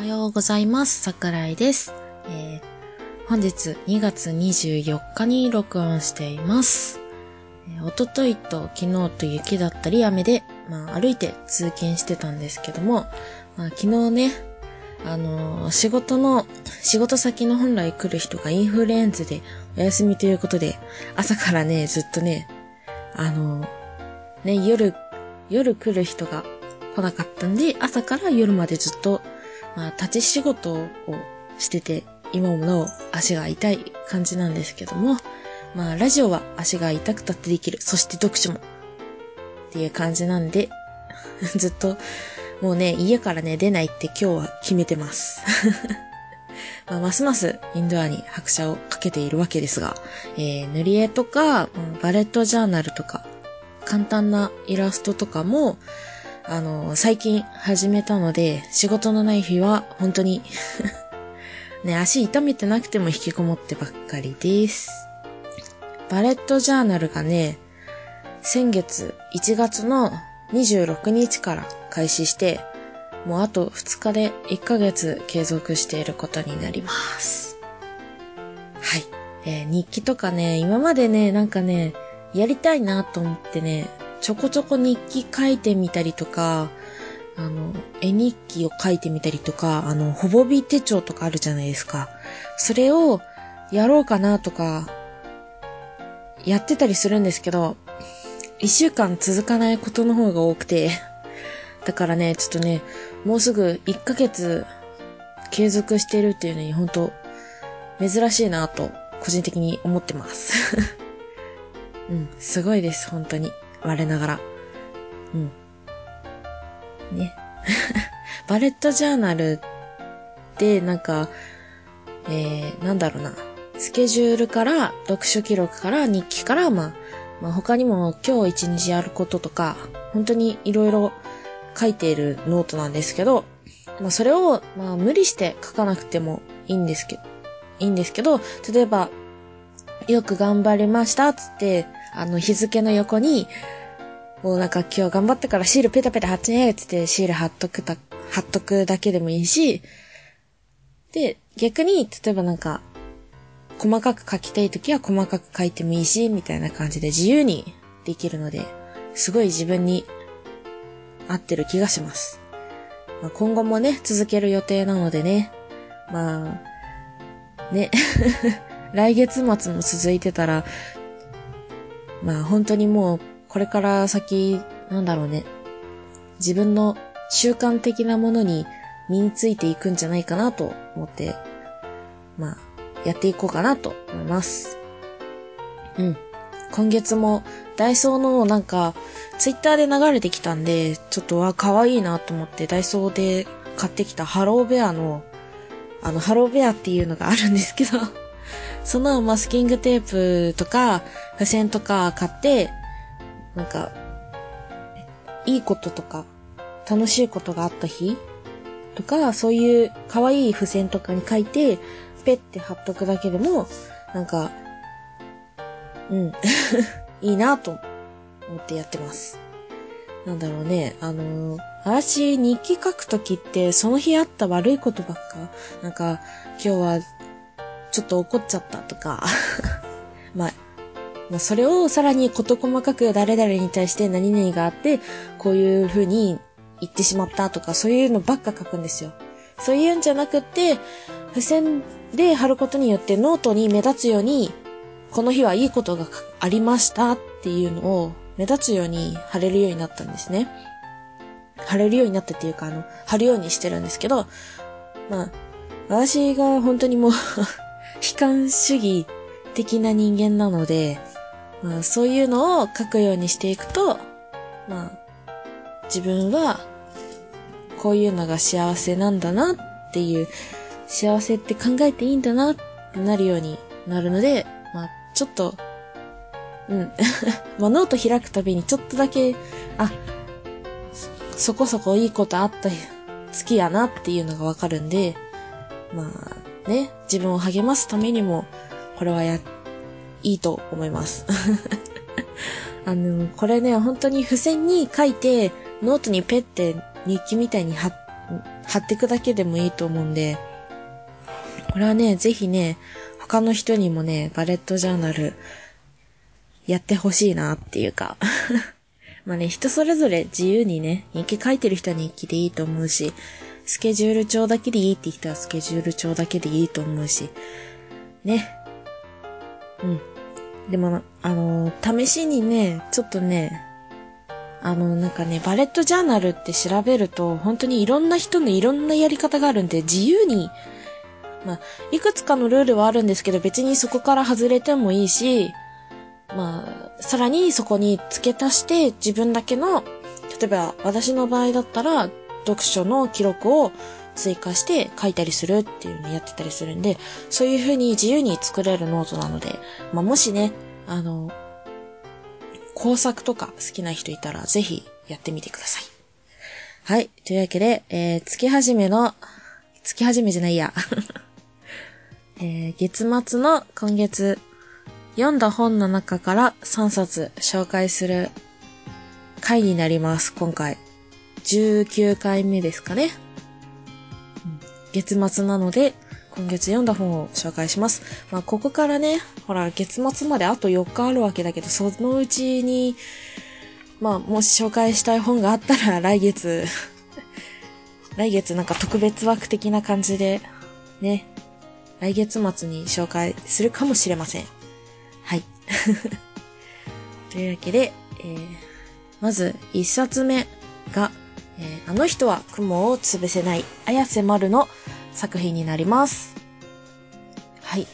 はようございます。桜井です。えー本日2月24日に録音しています。えー、おとといと昨日と雪だったり雨で、まあ歩いて通勤してたんですけども、まあ昨日ね、あのー仕事の、仕事先の本来来る人がインフルエンザでお休みということで、朝からね、ずっとね、あのーね、夜、夜来る人が来なかったんで、朝から夜までずっと、まあ、立ち仕事をしてて、今もなお足が痛い感じなんですけども、まあ、ラジオは足が痛くたってできる。そして読書も。っていう感じなんで、ずっと、もうね、家からね、出ないって今日は決めてます。まあ、ますますインドアに拍車をかけているわけですが、えー塗り絵とか、バレットジャーナルとか、簡単なイラストとかも、あの、最近始めたので、仕事のない日は本当に ね、足痛めてなくても引きこもってばっかりです。バレットジャーナルがね、先月1月の26日から開始して、もうあと2日で1ヶ月継続していることになります。はい。えー日記とかね、今までね、なんかね、やりたいなと思ってね、ちょこちょこ日記書いてみたりとか、あの、絵日記を書いてみたりとか、あの、ほぼび手帳とかあるじゃないですか。それをやろうかなとか、やってたりするんですけど、一週間続かないことの方が多くて、だからね、ちょっとね、もうすぐ1ヶ月継続してるっていうのに本当珍しいなと、個人的に思ってます。うん、すごいです、本当に。我ながら。うん。ね。バレットジャーナルで、なんか、えー、なんだろうな。スケジュールから、読書記録から、日記から、まあ、まあ他にも今日一日やることとか、本当にいろいろ書いているノートなんですけど、まあそれを、まあ無理して書かなくてもいいんですけど、いいんですけど、例えば、よく頑張りました、つって、あの日付の横に、もうなんか今日頑張ったからシールペタペタ貼っちゃえつってシール貼っとくた、貼っとくだけでもいいし、で、逆に、例えばなんか、細かく書きたいときは細かく書いてもいいし、みたいな感じで自由にできるので、すごい自分に合ってる気がします。まあ、今後もね、続ける予定なのでね、まあ、ね、来月末も続いてたら、まあ本当にもう、これから先、なんだろうね。自分の習慣的なものに身についていくんじゃないかなと思って、まあ、やっていこうかなと思います。うん。今月もダイソーのなんか、ツイッターで流れてきたんで、ちょっとわ、可愛いなと思ってダイソーで買ってきたハローベアの、あの、ハローベアっていうのがあるんですけど、そのマスキングテープとか、付箋とか買って、なんか、いいこととか、楽しいことがあった日とか、そういう可愛い付箋とかに書いて、ペッて貼っとくだけでも、なんか、うん、いいなと思ってやってます。なんだろうね、あのー私日記書くときって、その日あった悪いことばっか、なんか、今日は、ちょっと怒っちゃったとか、まあ、まあ、それをさらに事細かく誰々に対して何々があって、こういう風に言ってしまったとか、そういうのばっか書くんですよ。そういうんじゃなくて、付箋で貼ることによってノートに目立つように、この日はいいことがありましたっていうのを目立つように貼れるようになったんですね。貼れるようになったっていうか、あの、貼るようにしてるんですけど、まあ、私が本当にもう、悲観主義的な人間なので、まあ、そういうのを書くようにしていくと、まあ、自分は、こういうのが幸せなんだなっていう、幸せって考えていいんだなってなるようになるので、まあ、ちょっと、うん。まあ、ノート開くたびにちょっとだけ、あ、そこそこいいことあった月やなっていうのがわかるんで、まあね、自分を励ますためにも、これはや、いいと思います。あの、これね、本当に付箋に書いて、ノートにペッて日記みたいに貼っ貼っていくだけでもいいと思うんで、これはね、ぜひね、他の人にもね、バレットジャーナルやってほしいなっていうか まあね、人それぞれ自由にね、日記書いてる人は日記でいいと思うし、スケジュール帳だけでいいって人はスケジュール帳だけでいいと思うし、ね。うん。でも、あの、試しにね、ちょっとね、あの、なんかね、バレットジャーナルって調べると、本当にいろんな人のいろんなやり方があるんで、自由に、まあ、いくつかのルールはあるんですけど、別にそこから外れてもいいし、まあ、さらにそこに付け足して自分だけの、例えば私の場合だったら、読書の記録を追加して書いたりするっていうのをやってたりするんで、そういう風に自由に作れるノートなので、まあ、もしね、あの、工作とか好きな人いたらぜひやってみてください。はい。というわけで、えー、月始めの、月始めじゃないや。えー、月末の今月読んだ本の中から3冊紹介する回になります、今回。19回目ですかね。月末なので、今月読んだ本を紹介します。まあ、ここからね、ほら、月末まであと4日あるわけだけど、そのうちに、まあ、もし紹介したい本があったら、来月 来月なんか特別枠的な感じで、ね、来月末に紹介するかもしれません。はい。というわけで、えー、まず1冊目が、えー、あの人は雲を潰せない、綾瀬丸の作品になります。はい。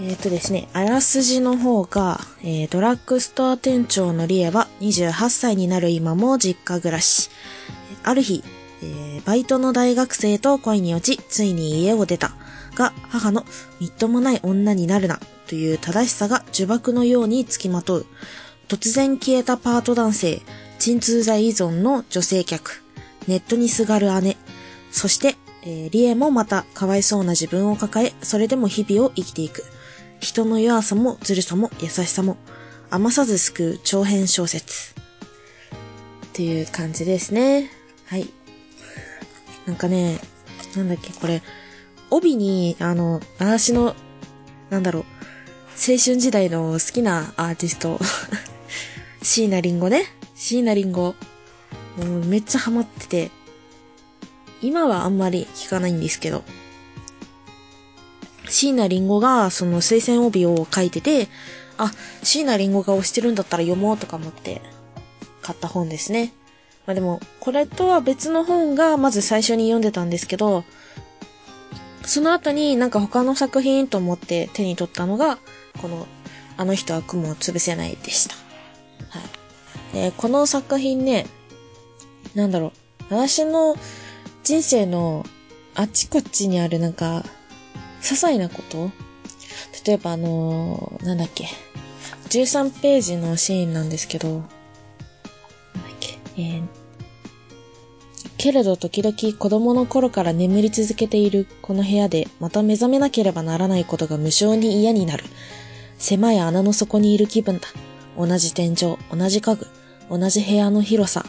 えっ、ー、とですね、あらすじの方が、えー、ドラッグストア店長のリエは28歳になる今も実家暮らし。ある日、えー、バイトの大学生と恋に落ち、ついに家を出た。が、母のみっともない女になるな、という正しさが呪縛のようにつきまとう。突然消えたパート男性、鎮痛剤依存の女性客、ネットにすがる姉、そして、えー、リエもまたかわいそうな自分を抱え、それでも日々を生きていく。人の弱さもずるさも優しさも、余さず救う長編小説。っていう感じですね。はい。なんかね、なんだっけ、これ、帯に、あの、私の、なんだろう、青春時代の好きなアーティスト、椎名林檎ね。椎名林檎。もうめっちゃハマってて、今はあんまり聞かないんですけど、椎名林檎がその推薦帯を書いてて、あ、椎名林檎が推してるんだったら読もうとか思って買った本ですね。まあでも、これとは別の本がまず最初に読んでたんですけど、その後になんか他の作品と思って手に取ったのが、この、あの人は雲を潰せないでした。はい。で、この作品ね、なんだろう、私の人生のあちこちにあるなんか、些細なこと。例えばあのー、なんだっけ、13ページのシーンなんですけど、なんだっけ、えー、けれど時々子供の頃から眠り続けているこの部屋でまた目覚めなければならないことが無性に嫌になる。狭い穴の底にいる気分だ。同じ天井、同じ家具、同じ部屋の広さ。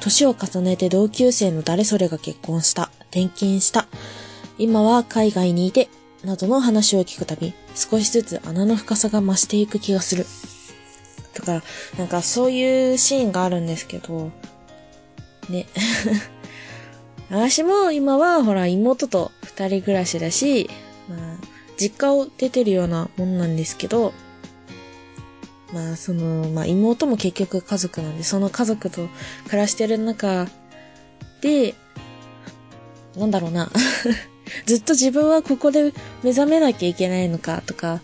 年を重ねて同級生の誰それが結婚した。転勤した。今は海外にいて、などの話を聞くたび、少しずつ穴の深さが増していく気がする。だか、なんかそういうシーンがあるんですけど、ね。私も今はほら妹と二人暮らしだし、まあ、実家を出てるようなもんなんですけど、まあその、まあ妹も結局家族なんで、その家族と暮らしてる中で、なんだろうな。ずっと自分はここで目覚めなきゃいけないのかとか、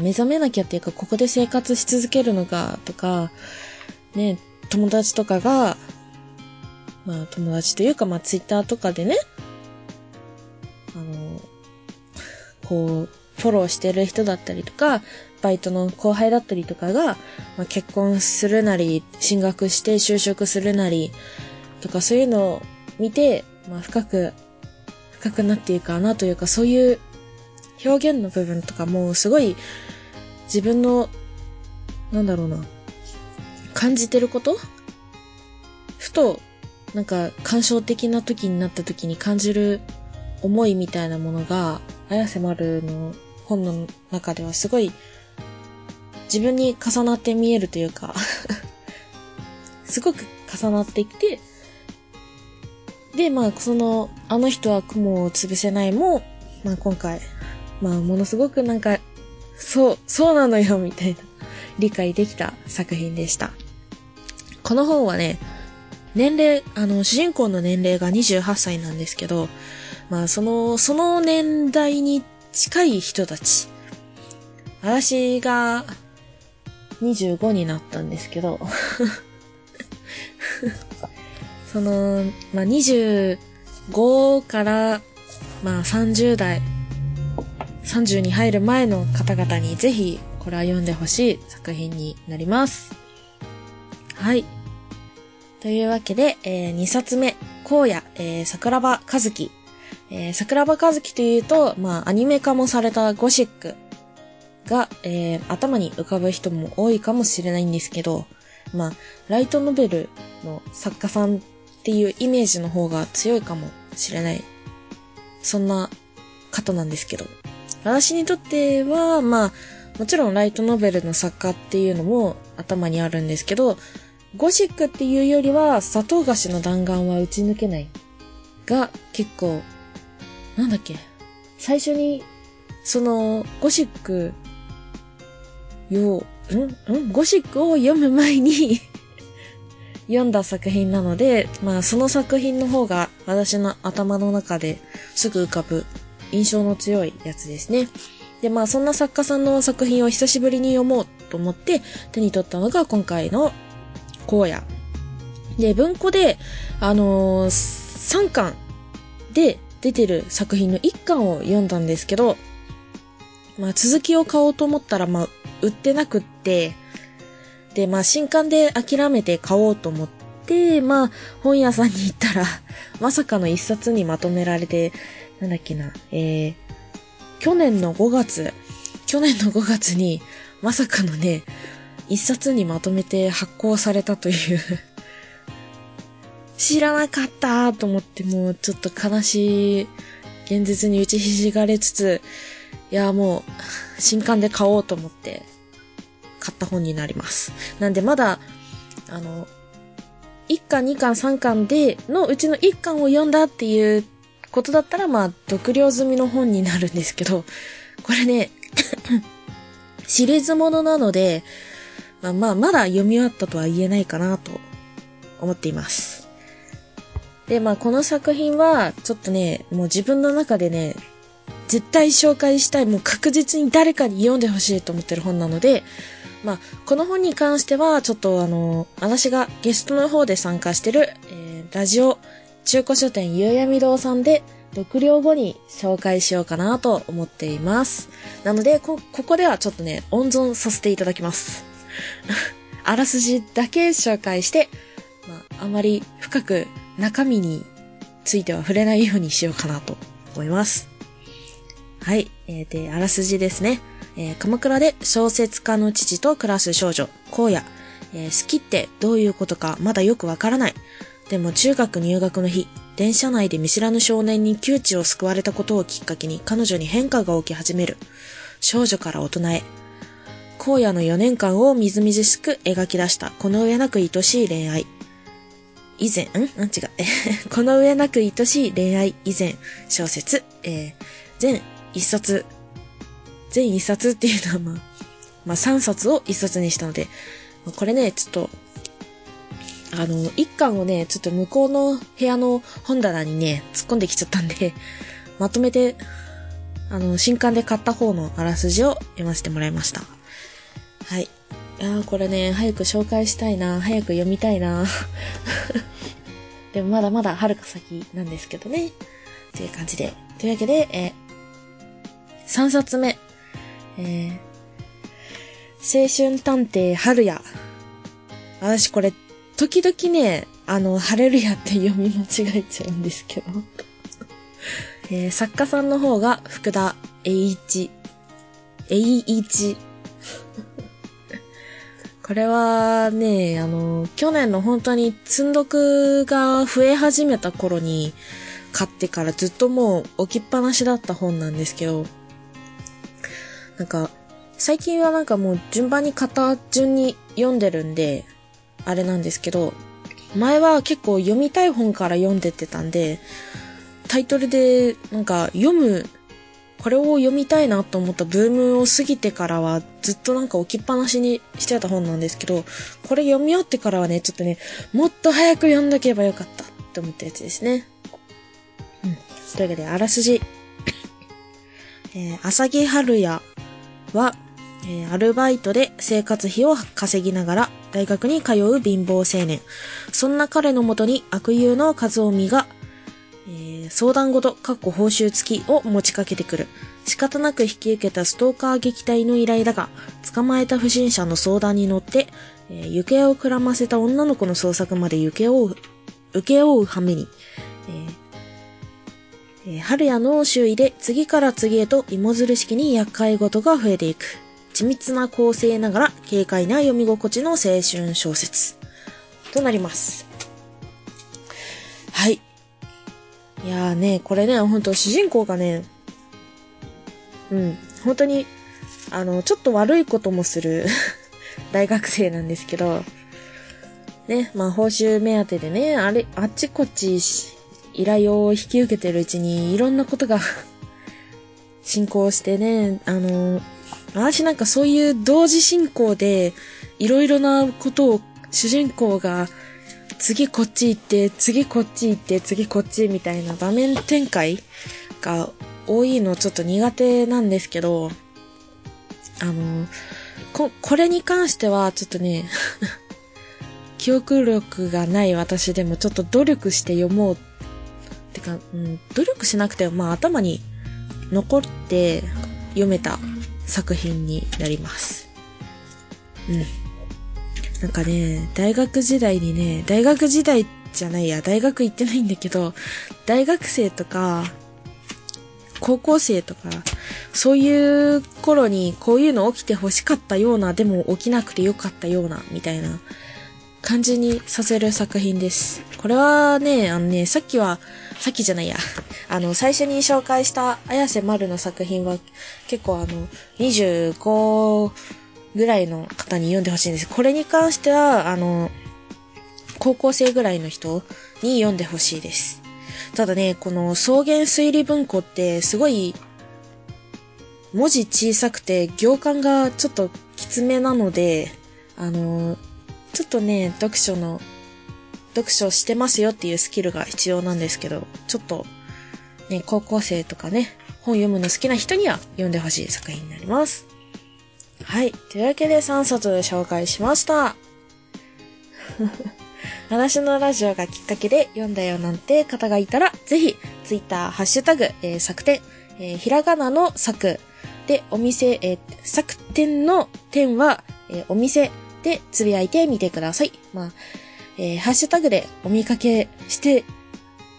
目覚めなきゃっていうか、ここで生活し続けるのかとか、ね、友達とかが、まあ友達というかまあツイッターとかでね、あの、こう、フォローしてる人だったりとか、バイトの後輩だったりとかが、まあ、結婚するなり、進学して就職するなり、とかそういうのを見て、まあ深く、深くなっていくかなというか、そういう表現の部分とかもすごい自分の、なんだろうな、感じてること？ふとなんか感傷的な時になった時に感じる思いみたいなものが、綾瀬丸の本の中ではすごい自分に重なって見えるというか すごく重なってきて、で、まあ、その、あの人は雲を潰せないも、まあ今回、まあものすごくなんか、そう、そうなのよ、みたいな、理解できた作品でした。この本はね、年齢、あの、主人公の年齢が28歳なんですけど、まあその、その年代に近い人たち。私が25になったんですけど その、まあ、25から、まあ、30代、30に入る前の方々にぜひ、これは読んでほしい作品になります。はい。というわけで、えー、2冊目、荒野、えー、桜庭和樹。えー、桜庭和樹というと、まあ、アニメ化もされたゴシックが、えー、頭に浮かぶ人も多いかもしれないんですけど、まあ、ライトノベルの作家さんっていうイメージの方が強いかもしれない。そんな方なんですけど。私にとっては、まあ、もちろんライトノベルの作家っていうのも頭にあるんですけど、ゴシックっていうよりは砂糖菓子の弾丸は打ち抜けないが結構、なんだっけ、最初にそのゴシックを、んんゴシックを読む前に 読んだ作品なので、まあその作品の方が私の頭の中ですぐ浮かぶ印象の強いやつですね。で、まあそんな作家さんの作品を久しぶりに読もうと思って手に取ったのが今回の荒野。で、文庫で、あのー、3巻で出てる作品の1巻を読んだんですけど、まあ続きを買おうと思ったら、まあ売ってなくって、で、まあ新刊で諦めて買おうと思って、まあ本屋さんに行ったら、まさかの一冊にまとめられて、なんだっけな、えー、去年の5月、去年の5月に、まさかのね、一冊にまとめて発行されたという。知らなかったと思ってもうちょっと悲しい現実に打ちひしがれつつ、いやもう新刊で買おうと思って。買った本になります。なんでまだ、あの、1巻、2巻、3巻で、のうちの1巻を読んだっていうことだったら、まあ、読了済みの本になるんですけど、これね、シリーズものなので、まあまあ、まだ読み終わったとは言えないかなと思っています。で、まあこの作品は、ちょっとね、もう自分の中でね、絶対紹介したい、もう確実に誰かに読んでほしいと思ってる本なので、まあ、この本に関しては、ちょっとあの、私がゲストの方で参加してる、えー、ラジオ中古書店ゆうやみ堂さんで、読了後に紹介しようかなと思っています。なので、こ、ここではちょっとね、温存させていただきます。あらすじだけ紹介して、まあ、あまり深く中身については触れないようにしようかなと思います。はい。えー、で、あらすじですね。えー、鎌倉で小説家の父と暮らす少女、荒野。えー、好きってどういうことかまだよくわからない。でも中学入学の日、電車内で見知らぬ少年に窮地を救われたことをきっかけに彼女に変化が起き始める。少女から大人へ。荒野の4年間をみずみずしく描き出したこの上なく愛しい恋愛。以前、ん？ん違う。この上なく愛しい恋愛以前小説、えー、全一冊全一冊っていうのはまあ、まあ3冊を一冊にしたので、これね、ちょっと、あの、一巻をね、ちょっと向こうの部屋の本棚にね、突っ込んできちゃったんで、まとめて、あの、新刊で買った方のあらすじを読ませてもらいました。はい。いやー、これね、早く紹介したいな、早く読みたいな。でもまだまだ遥か先なんですけどね。という感じで。というわけで、え3冊目。えー、青春探偵春や。私これ、時々ね、あの、ハレルヤって読み間違えちゃうんですけど。えー、作家さんの方が福田栄一。栄一。こ これはね、あの、去年の本当に積んどくが増え始めた頃に買ってからずっともう置きっぱなしだった本なんですけど、なんか、最近はなんかもう順番に型順に読んでるんで、あれなんですけど、前は結構読みたい本から読んでってたんで、タイトルでなんか読む、これを読みたいなと思ったブームを過ぎてからはずっとなんか置きっぱなしにしてた本なんですけど、これ読み終わってからはね、ちょっとね、もっと早く読んどけばよかったって思ったやつですね。うん。というわけで、あらすじ。えー、朝木春也は、えー、アルバイトで生活費を稼ぎながら大学に通う貧乏青年。そんな彼のもとに悪友の和臣が、えー、相談事、かっこ報酬付きを持ちかけてくる。仕方なく引き受けたストーカー撃退の依頼だが、捕まえた不審者の相談に乗って、えー、行方をくらませた女の子の捜索まで行方を、受け負う羽目に、え、春也の周囲で次から次へと芋づる式に厄介事が増えていく。緻密な構成ながら軽快な読み心地の青春小説となります。はい。いやーね、これね、ほんと主人公がね、うん、本当に、あの、ちょっと悪いこともする 大学生なんですけど、ね、まあ報酬目当てでね、あれ、あっちこっち依頼を引き受けてるうちにいろんなことが 進行してね、あの、私なんかそういう同時進行で、いろいろなことを主人公が、次こっち行って、次こっち行って、次こっちみたいな場面展開が多いのちょっと苦手なんですけど、あの、こ、これに関してはちょっとね 記憶力がない私でもちょっと努力して読もうってか、うん、努力しなくてもまあ頭に残って読めた作品になります。うん。なんかね、大学時代にね、大学時代じゃないや、大学行ってないんだけど、大学生とか、高校生とか、そういう頃にこういうの起きて欲しかったような、でも起きなくてよかったような、みたいな感じにさせる作品です。これはね、あのね、さっきは、さっきじゃないや。あの、最初に紹介した綾瀬丸の作品は結構あの、25ぐらいの方に読んでほしいんです。これに関しては、あの、高校生ぐらいの人に読んでほしいです。ただね、この草原推理文庫ってすごい文字小さくて行間がちょっときつめなので、あの、ちょっとね、読書の読書してますよっていうスキルが必要なんですけど、ちょっと、ね、高校生とかね、本読むの好きな人には読んでほしい作品になります。はい。というわけで3冊紹介しました。私のラジオがきっかけで読んだよなんて方がいたら、ぜひ、ツイッター、ハッシュタグ、えー、作典、えー、ひらがなの作で、お店、えー、作典の点は、えー、お店でつぶやいてみてください。まあ、えー、ハッシュタグでお見かけして、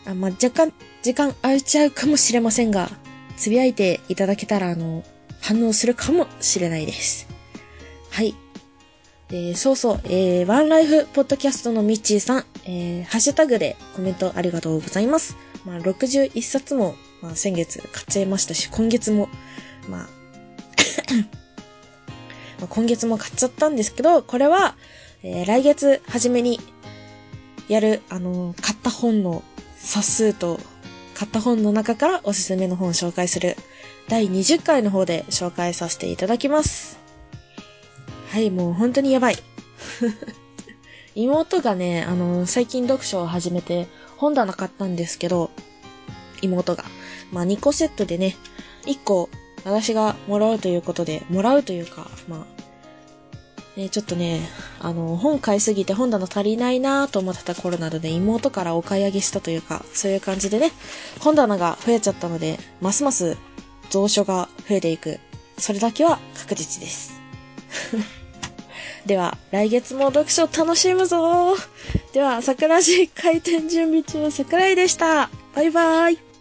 あまあ、若干時間空いちゃうかもしれませんが、つぶやいていただけたら、あの、反応するかもしれないです。はい。で、そうそう、えー、ワンライフポッドキャストのミッチーさん、えー、ハッシュタグでコメントありがとうございます。まあ、61冊も、まあ、先月買っちゃいましたし、今月も、まあ、まあ今月も買っちゃったんですけど、これは、えー、来月初めにやる、あの、買った本の冊数と、買った本の中からおすすめの本を紹介する第20回の方で紹介させていただきます。はい、もう本当にやばい。妹がね、あの、最近読書を始めて本棚買ったんですけど、妹が。まあ2個セットでね、1個私がもらうということで、もらうというか、まあ、えちょっとね、あの、本買いすぎて本棚足りないなと思ってた頃なので、妹からお買い上げしたというか、そういう感じでね、本棚が増えちゃったので、ますます蔵書が増えていく。それだけは確実です。では、来月も読書楽しむぞでは、桜寺開店準備中、桜井でした。バイバーイ。